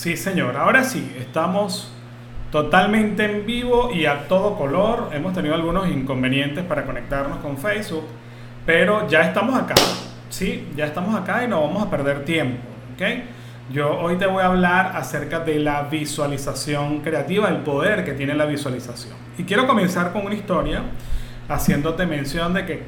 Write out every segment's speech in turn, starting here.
Sí, señor. Ahora sí, estamos totalmente en vivo y a todo color. Hemos tenido algunos inconvenientes para conectarnos con Facebook, pero ya estamos acá. Sí, ya estamos acá y no vamos a perder tiempo. ¿ok? Yo hoy te voy a hablar acerca de la visualización creativa, el poder que tiene la visualización. Y quiero comenzar con una historia haciéndote mención de que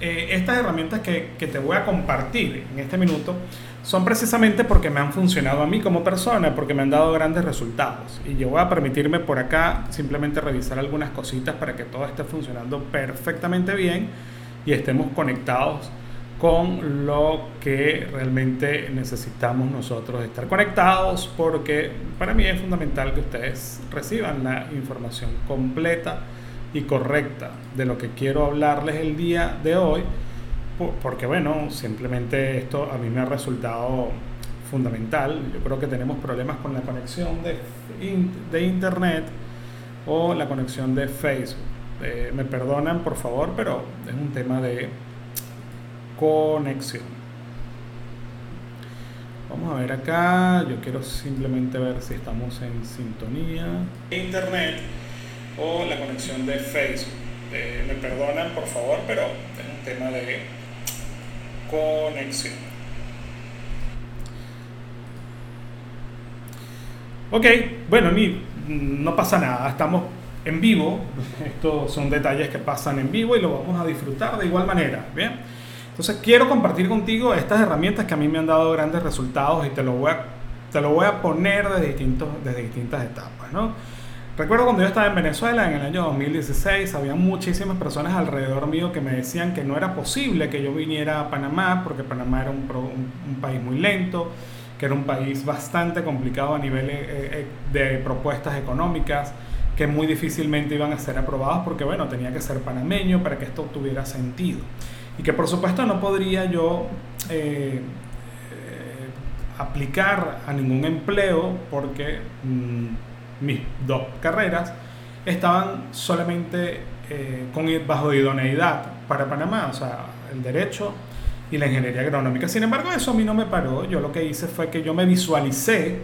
eh, estas herramientas que, que te voy a compartir en este minuto son precisamente porque me han funcionado a mí como persona, porque me han dado grandes resultados. Y yo voy a permitirme por acá simplemente revisar algunas cositas para que todo esté funcionando perfectamente bien y estemos conectados con lo que realmente necesitamos nosotros estar conectados porque para mí es fundamental que ustedes reciban la información completa y correcta de lo que quiero hablarles el día de hoy porque bueno, simplemente esto a mí me ha resultado fundamental. Yo creo que tenemos problemas con la conexión de, de internet o la conexión de Facebook. Eh, me perdonan por favor, pero es un tema de conexión. Vamos a ver acá, yo quiero simplemente ver si estamos en sintonía. Internet o la conexión de Facebook. Eh, me perdonan por favor, pero es un tema de conexión. Ok, bueno, ni, no pasa nada, estamos en vivo, estos son detalles que pasan en vivo y lo vamos a disfrutar de igual manera, ¿bien? Entonces quiero compartir contigo estas herramientas que a mí me han dado grandes resultados y te lo voy a, te lo voy a poner desde, distintos, desde distintas etapas, ¿no? Recuerdo cuando yo estaba en Venezuela en el año 2016, había muchísimas personas alrededor mío que me decían que no era posible que yo viniera a Panamá porque Panamá era un, país muy lento, que era un país bastante complicado a nivel eh, eh, de propuestas económicas, que muy difícilmente iban a ser aprobadas porque, bueno, tenía que ser panameño para que esto tuviera sentido. Y que por supuesto no podría yo eh, aplicar a ningún empleo porque... Mm, mis dos carreras estaban solamente eh, con, bajo idoneidad para Panamá, o sea, el derecho y la ingeniería agronómica. Sin embargo, eso a mí no me paró. Yo lo que hice fue que yo me visualicé,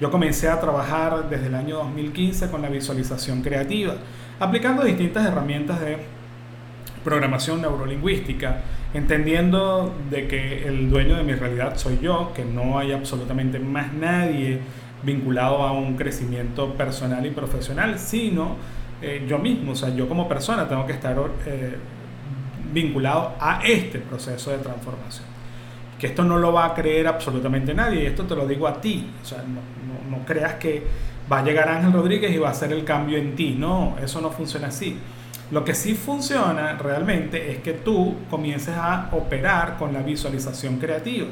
yo comencé a trabajar desde el año 2015 con la visualización creativa, aplicando distintas herramientas de programación neurolingüística, entendiendo de que el dueño de mi realidad soy yo, que no hay absolutamente más nadie vinculado a un crecimiento personal y profesional, sino eh, yo mismo, o sea, yo como persona tengo que estar eh, vinculado a este proceso de transformación. Que esto no lo va a creer absolutamente nadie, y esto te lo digo a ti, o sea, no, no creas que va a llegar Ángel Rodríguez y va a hacer el cambio en ti, no, eso no funciona así. Lo que sí funciona realmente es que tú comiences a operar con la visualización creativa,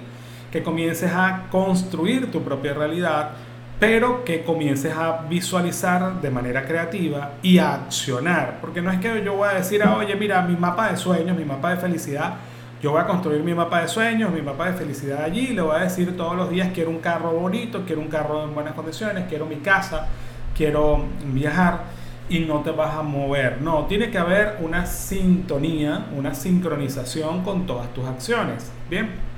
que comiences a construir tu propia realidad, pero que comiences a visualizar de manera creativa y a accionar. Porque no es que yo voy a decir, ah, oye, mira, mi mapa de sueños, mi mapa de felicidad, yo voy a construir mi mapa de sueños, mi mapa de felicidad allí, le voy a decir todos los días, quiero un carro bonito, quiero un carro en buenas condiciones, quiero mi casa, quiero viajar y no te vas a mover. No, tiene que haber una sintonía, una sincronización con todas tus acciones. Bien.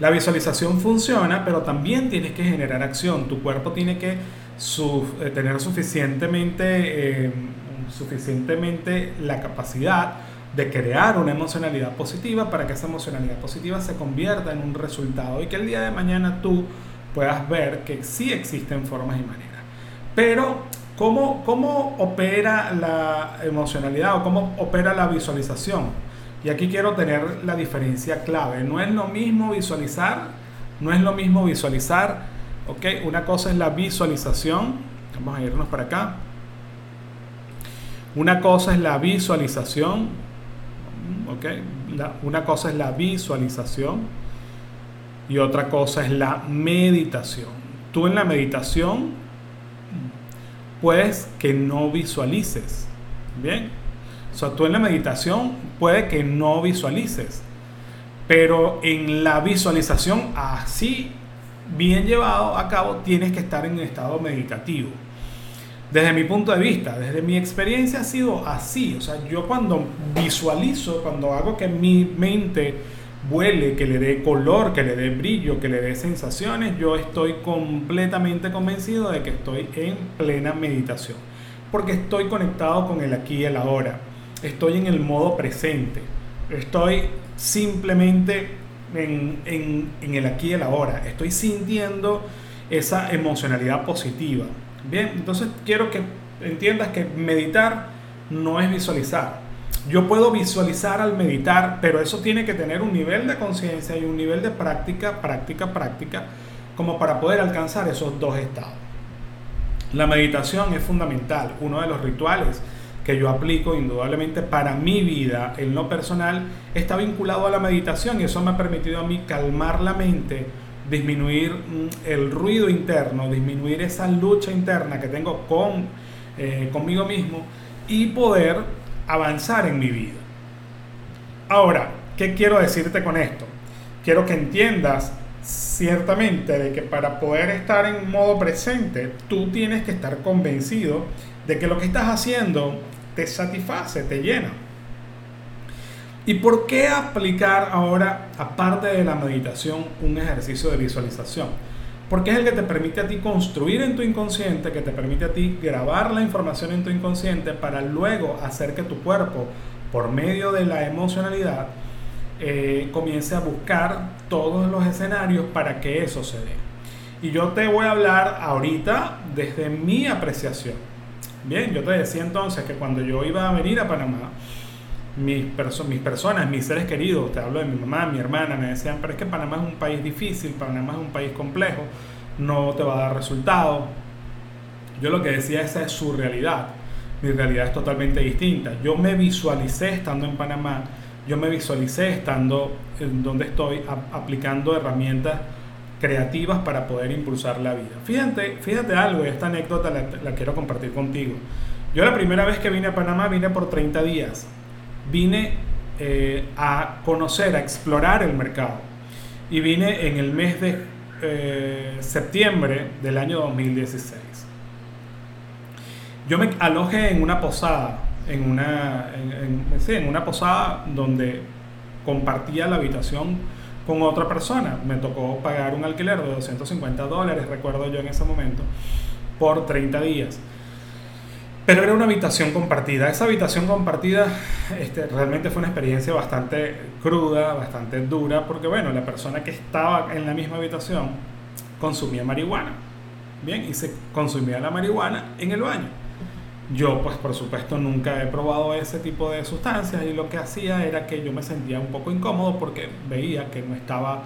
La visualización funciona, pero también tienes que generar acción. Tu cuerpo tiene que eh, tener suficientemente, eh, suficientemente la capacidad de crear una emocionalidad positiva para que esa emocionalidad positiva se convierta en un resultado y que el día de mañana tú puedas ver que sí existen formas y maneras. Pero, ¿cómo, cómo opera la emocionalidad o cómo opera la visualización? Y aquí quiero tener la diferencia clave. No es lo mismo visualizar, no es lo mismo visualizar, ¿ok? Una cosa es la visualización, vamos a irnos para acá. Una cosa es la visualización, ¿ok? una cosa es la visualización y otra cosa es la meditación. Tú en la meditación puedes que no visualices, ¿bien? O sea, tú en la meditación puede que no visualices, pero en la visualización así bien llevado a cabo tienes que estar en estado meditativo. Desde mi punto de vista, desde mi experiencia ha sido así. O sea, yo cuando visualizo, cuando hago que mi mente vuele, que le dé color, que le dé brillo, que le dé sensaciones, yo estoy completamente convencido de que estoy en plena meditación. Porque estoy conectado con el aquí y el ahora. Estoy en el modo presente. Estoy simplemente en, en el aquí y el ahora. Estoy sintiendo esa emocionalidad positiva. Bien, entonces quiero que entiendas que meditar no es visualizar yo puedo visualizar al meditar, pero eso tiene que tener un nivel de conciencia y un nivel de práctica, práctica, práctica, como para poder alcanzar esos dos estados. La meditación es fundamental, uno de los rituales que yo aplico indudablemente para mi vida, en lo personal, está vinculado a la meditación y eso me ha permitido a mí calmar la mente, disminuir mm, el ruido interno, disminuir esa lucha interna que tengo con, eh, conmigo mismo y poder avanzar en mi vida. Ahora, ¿qué quiero decirte con esto? Quiero que entiendas ciertamente de que para poder estar en modo presente, tú tienes que estar convencido de que lo que estás haciendo te satisface, te llena. ¿Y por qué aplicar ahora, aparte de la meditación, un ejercicio de visualización? porque es el que te permite a ti construir en tu inconsciente, que te permite a ti grabar la información en tu inconsciente para luego hacer que tu cuerpo, por medio de la emocionalidad, eh, comience a buscar todos los escenarios para que eso se dé. Y yo te voy a hablar ahorita desde mi apreciación. Bien, yo te decía entonces que cuando yo iba a venir a Panamá, mis, mis personas, mis seres queridos, te hablo de mi mamá, mi hermana, me decían, pero es que Panamá es un país difícil, Panamá es un país complejo, no te va a dar resultado. Yo lo que decía, esa es su realidad. Mi realidad es totalmente distinta. Yo me visualicé estando en Panamá, yo me visualicé estando en donde estoy aplicando herramientas creativas para poder impulsar la vida. Fíjate, fíjate algo, esta anécdota la, quiero compartir contigo. Yo la primera vez que vine a Panamá vine por 30 días vine eh, a conocer, a explorar el mercado. Y vine en el mes de eh, septiembre del año 2016. Yo me alojé en una posada, en una, en, una posada donde compartía la habitación con otra persona. Me tocó pagar un alquiler de 250 dólares, recuerdo yo en ese momento, por 30 días. Pero era una habitación compartida. Esa habitación compartida este, realmente fue una experiencia bastante cruda, bastante dura, porque bueno, la persona que estaba en la misma habitación consumía marihuana. Bien, y se consumía la marihuana en el baño. Yo, pues por supuesto, nunca he probado ese tipo de sustancias y lo que hacía era que yo me sentía un poco incómodo porque veía que no estaba,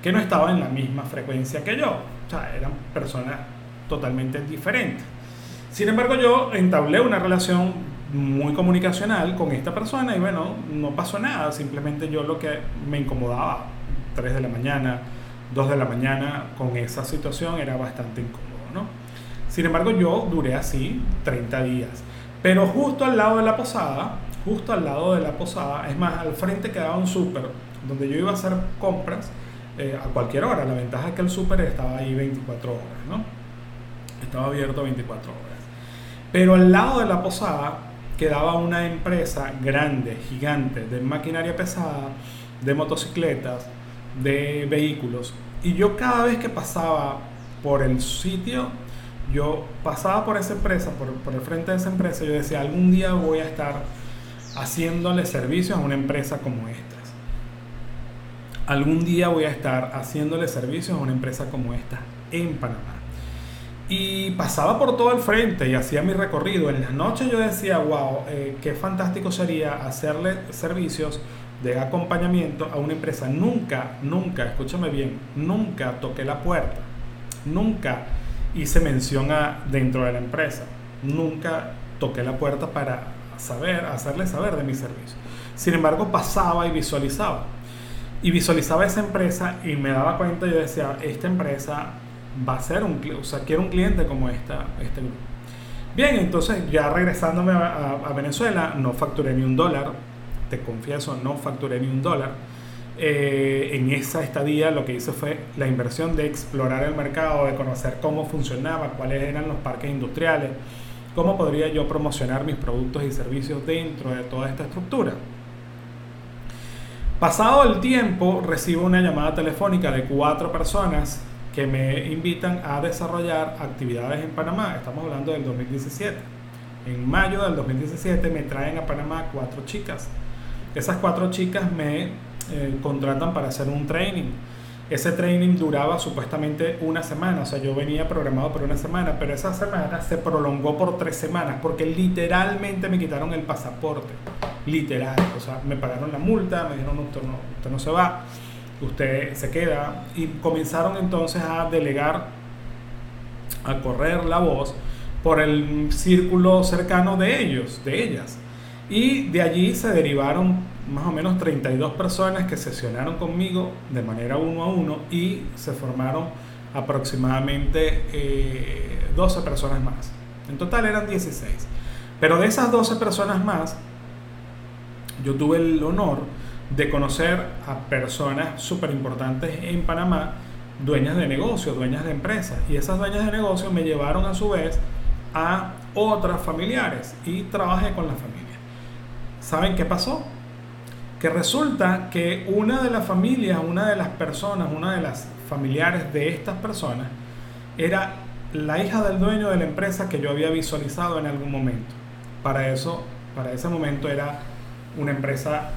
que no estaba en la misma frecuencia que yo. O sea, eran personas totalmente diferentes. Sin embargo, yo entablé una relación muy comunicacional con esta persona y bueno, no pasó nada, simplemente yo lo que me incomodaba, 3 de la mañana, 2 de la mañana, con esa situación era bastante incómodo. Sin embargo, yo duré así 30 días, pero justo al lado de la posada, justo al lado de la posada, es más, al frente quedaba un súper donde yo iba a hacer compras eh, a cualquier hora, la ventaja es que el súper estaba ahí 24 horas, ¿no? Estaba abierto 24 horas. Pero al lado de la posada quedaba una empresa grande, gigante, de maquinaria pesada, de motocicletas, de vehículos. Y yo cada vez que pasaba por el sitio, yo pasaba por esa empresa, por, el frente de esa empresa, yo decía, algún día voy a estar haciéndole servicios a una empresa como esta. Algún día voy a estar haciéndole servicios a una empresa como esta en Panamá. Y pasaba por todo el frente y hacía mi recorrido. En las noches yo decía, wow, eh, qué fantástico sería hacerle servicios de acompañamiento a una empresa. Nunca, nunca, escúchame bien, nunca toqué la puerta. Nunca hice mención a dentro de la empresa. Nunca toqué la puerta para saber, hacerle saber de mi servicio. Sin embargo, pasaba y visualizaba. Y visualizaba esa empresa y me daba cuenta, yo decía, esta empresa va a ser un, o sea, quiero un cliente como esta, este grupo. Bien, entonces ya regresándome a, Venezuela, no facturé ni un dólar, te confieso, no facturé ni un dólar. Eh, en esa estadía lo que hice fue la inversión de explorar el mercado, de conocer cómo funcionaba, cuáles eran los parques industriales, cómo podría yo promocionar mis productos y servicios dentro de toda esta estructura. Pasado el tiempo, recibo una llamada telefónica de cuatro personas que me invitan a desarrollar actividades en Panamá. Estamos hablando del 2017. En mayo del 2017 me traen a Panamá cuatro chicas. Esas cuatro chicas me eh, contratan para hacer un training. Ese training duraba supuestamente una semana, o sea, yo venía programado por una semana, pero esa semana se prolongó por tres semanas porque literalmente me quitaron el pasaporte, literal, o sea, me pagaron la multa, me dijeron, usted no, usted no se va, usted se queda, y comenzaron entonces a delegar, a correr la voz por el círculo cercano de ellos, de ellas. Y de allí se derivaron más o menos 32 personas que sesionaron conmigo de manera uno a uno y se formaron aproximadamente 12 eh, personas más. En total eran 16. Pero de esas 12 personas más, yo tuve el honor de conocer a personas súper importantes en Panamá, dueñas de negocios, dueñas de empresas. Y esas dueñas de negocios me llevaron a su vez a otras familiares y trabajé con la familia. ¿Saben qué pasó? Que resulta que una de las familias, una de las personas, una de las familiares de estas personas, era la hija del dueño de la empresa que yo había visualizado en algún momento. Para eso, para ese momento era una empresa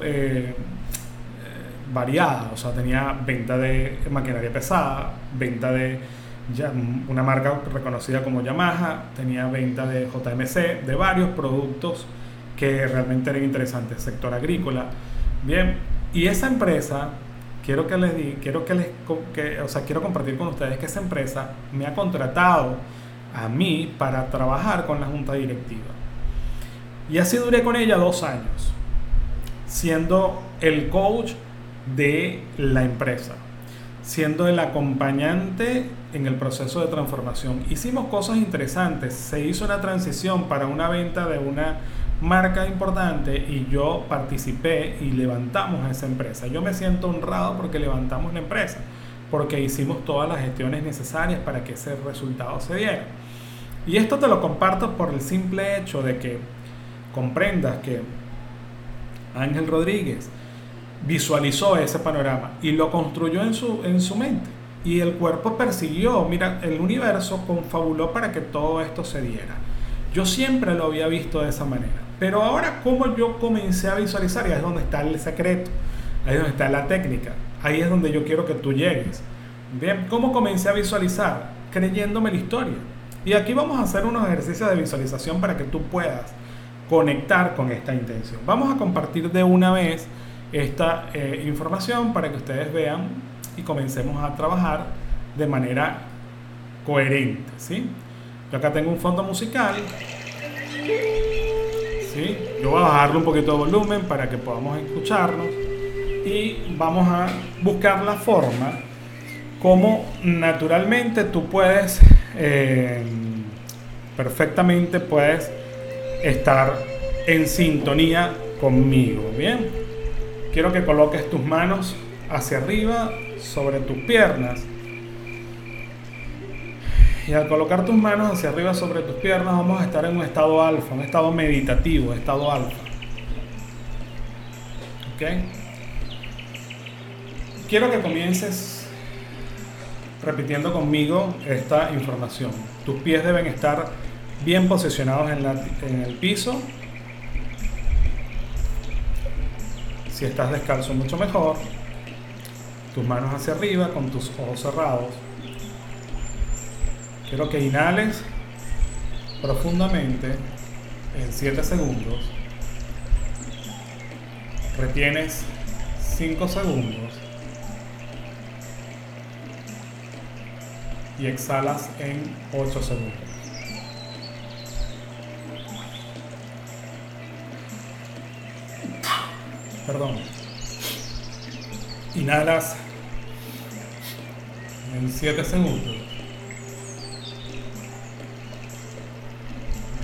eh, variada, o sea, tenía venta de maquinaria pesada, venta de una marca reconocida como Yamaha, tenía venta de JMC, de varios productos que realmente eran interesantes, sector agrícola. Bien, y esa empresa, quiero que les di, quiero que les, que, o sea, quiero compartir con ustedes que esa empresa me ha contratado a mí para trabajar con la junta directiva. Y así duré con ella dos años, siendo el coach de la empresa, siendo el acompañante en el proceso de transformación. Hicimos cosas interesantes, se hizo una transición para una venta de una marca importante y yo participé y levantamos esa empresa. Yo me siento honrado porque levantamos la empresa, porque hicimos todas las gestiones necesarias para que ese resultado se diera. Y esto te lo comparto por el simple hecho de que comprendas que Ángel Rodríguez visualizó ese panorama y lo construyó en su, en su mente. Y el cuerpo persiguió, mira, el universo confabuló para que todo esto se diera. Yo siempre lo había visto de esa manera. Pero ahora, como yo comencé a visualizar, y ahí es donde está el secreto, ahí es donde está la técnica, ahí es donde yo quiero que tú llegues. Bien, ¿cómo comencé a visualizar? Creyéndome la historia. Y aquí vamos a hacer unos ejercicios de visualización para que tú puedas conectar con esta intención. Vamos a compartir de una vez esta eh, información para que ustedes vean y comencemos a trabajar de manera coherente. ¿sí? Yo acá tengo un fondo musical. Yo voy a bajarle un poquito de volumen para que podamos escucharnos y vamos a buscar la forma como naturalmente tú puedes eh, perfectamente puedes estar en sintonía conmigo, ¿bien? Quiero que coloques tus manos hacia arriba sobre tus piernas y al colocar tus manos hacia arriba sobre tus piernas vamos a estar en un estado alfa, un estado meditativo, estado alfa. ¿Ok? Quiero que comiences repitiendo conmigo esta información. Tus pies deben estar bien posicionados en, en el piso. Si estás descalzo, mucho mejor. Tus manos hacia arriba con tus ojos cerrados. Quiero que inhales profundamente en 7 segundos. Retienes 5 segundos. Y exhalas en 8 segundos. Perdón. Inhalas en 7 segundos.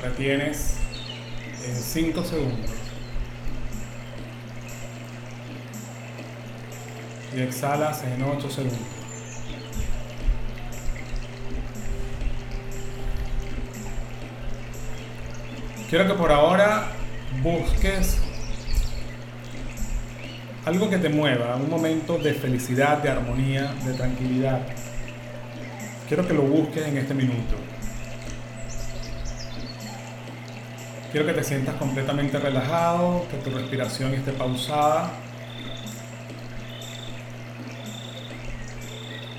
Retienes en 5 segundos y exhalas en 8 segundos. Quiero que por ahora busques algo que te mueva, un momento de felicidad, de armonía, de tranquilidad. Quiero que lo busques en este minuto. Quiero que te sientas completamente relajado, que tu respiración esté pausada.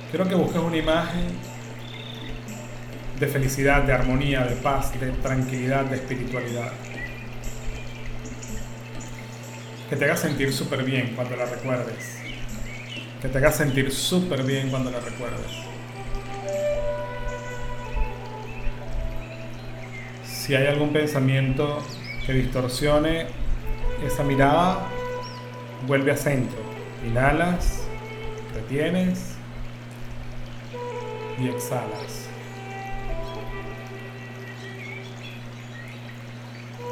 Quiero que busques una imagen de felicidad, de armonía, de paz, de tranquilidad, de espiritualidad. Que te haga sentir súper bien cuando la recuerdes. Que te haga sentir súper bien cuando la recuerdes. Si hay algún pensamiento que distorsione esa mirada, vuelve a centro. Inhalas, retienes y exhalas.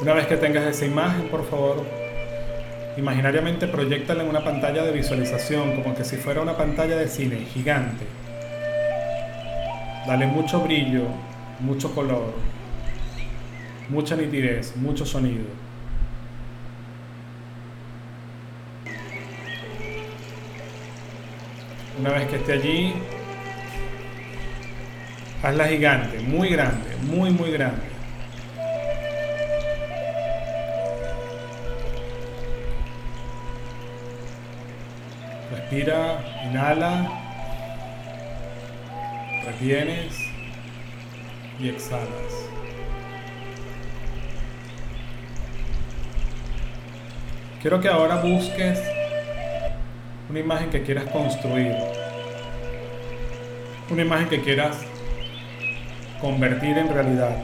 Una vez que tengas esa imagen, por favor, imaginariamente proyectala en una pantalla de visualización, como que si fuera una pantalla de cine gigante. Dale mucho brillo, mucho color, mucha nitidez, mucho sonido. Una vez que esté allí, hazla gigante, muy grande, muy, muy grande. Respira, inhala, retienes y exhalas. Quiero que ahora busques una imagen que quieras construir, una imagen que quieras convertir en realidad.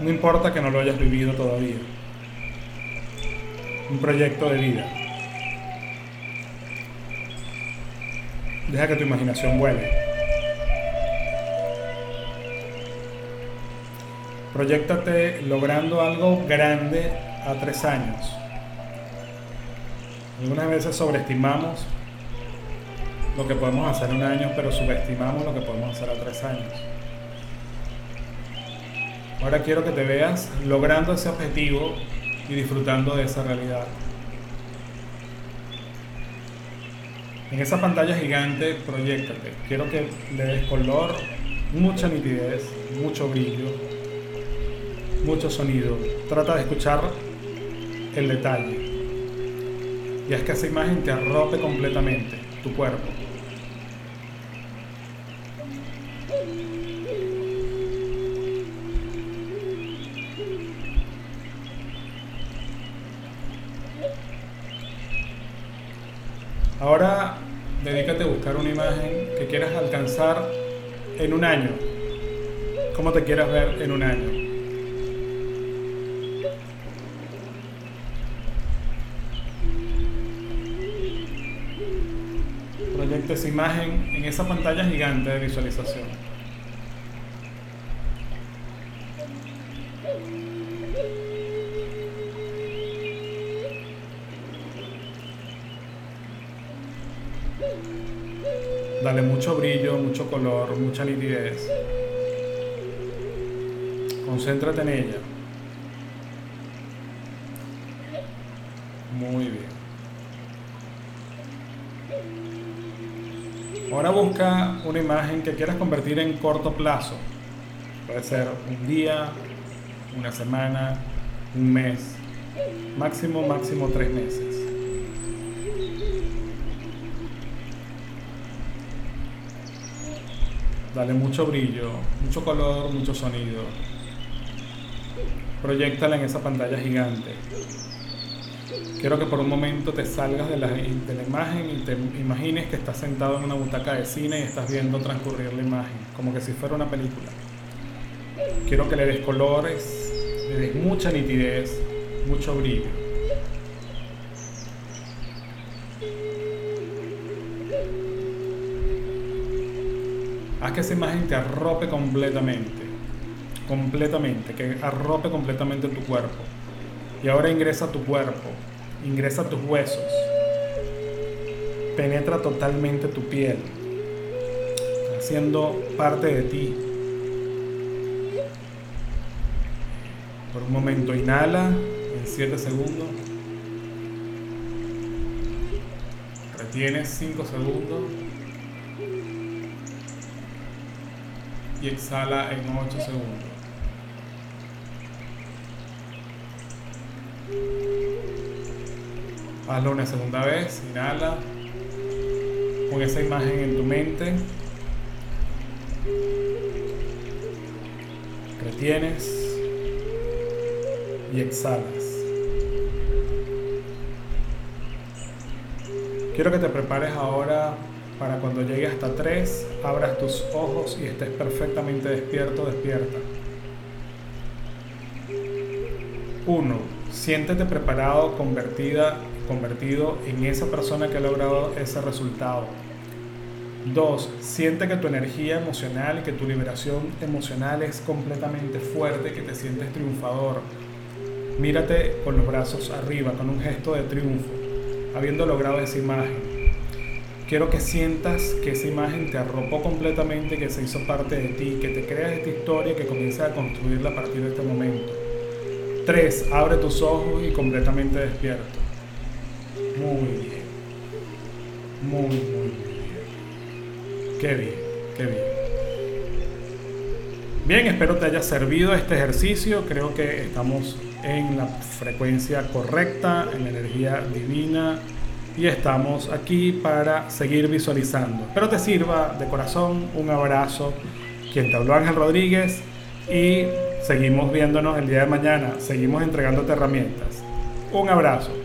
No importa que no lo hayas vivido todavía. Un proyecto de vida. Deja que tu imaginación vuele. Proyectate logrando algo grande a tres años. Algunas veces sobreestimamos lo que podemos hacer en un año, pero subestimamos lo que podemos hacer a tres años. Ahora quiero que te veas logrando ese objetivo y disfrutando de esa realidad. En esa pantalla gigante, proyectate. Quiero que le des color, mucha nitidez, mucho brillo, mucho sonido. Trata de escuchar el detalle. Y es que esa imagen te arrope completamente tu cuerpo. Ahora dedícate a buscar una imagen que quieras alcanzar en un año. ¿Cómo te quieras ver en un año? Esa imagen en esa pantalla gigante de visualización. Dale mucho brillo, mucho color, mucha nitidez. Concéntrate en ella. Muy bien. Ahora busca una imagen que quieras convertir en corto plazo. Puede ser un día, una semana, un mes, máximo, máximo tres meses. Dale mucho brillo, mucho color, mucho sonido. Proyectala en esa pantalla gigante. Quiero que por un momento te salgas de la, de la, imagen y te imagines que estás sentado en una butaca de cine y estás viendo transcurrir la imagen, como que si fuera una película. Quiero que le des colores, le des mucha nitidez, mucho brillo. Haz que esa imagen te arrope completamente, completamente, que arrope completamente tu cuerpo. Y ahora ingresa a tu cuerpo, ingresa a tus huesos, penetra totalmente tu piel, haciendo parte de ti. Por un momento inhala en 7 segundos. Retienes 5 segundos. Y exhala en 8 segundos. Hazlo una segunda vez. Inhala. Pon esa imagen en tu mente. Retienes. Y exhalas. Quiero que te prepares ahora para cuando llegue hasta 3, abras tus ojos y estés perfectamente despierto, despierta. 1. Siéntete preparado, convertida, convertido en esa persona que ha logrado ese resultado. 2. Siente que tu energía emocional que tu liberación emocional es completamente fuerte, que te sientes triunfador. Mírate con los brazos arriba, con un gesto de triunfo habiendo logrado esa imagen. Quiero que sientas que esa imagen te arropó completamente, que se hizo parte de ti, que te creas esta historia que comiences a construirla a partir de este momento. 3. Abre tus ojos y completamente despierto. Muy bien. Muy, muy, bien. Qué bien, qué bien. Bien, espero te haya servido este ejercicio. Creo que estamos en la frecuencia correcta, en la energía divina y estamos aquí para seguir visualizando. Espero te sirva de corazón un abrazo. Quien te habló Ángel Rodríguez y seguimos viéndonos el día de mañana, seguimos entregándote herramientas. Un abrazo.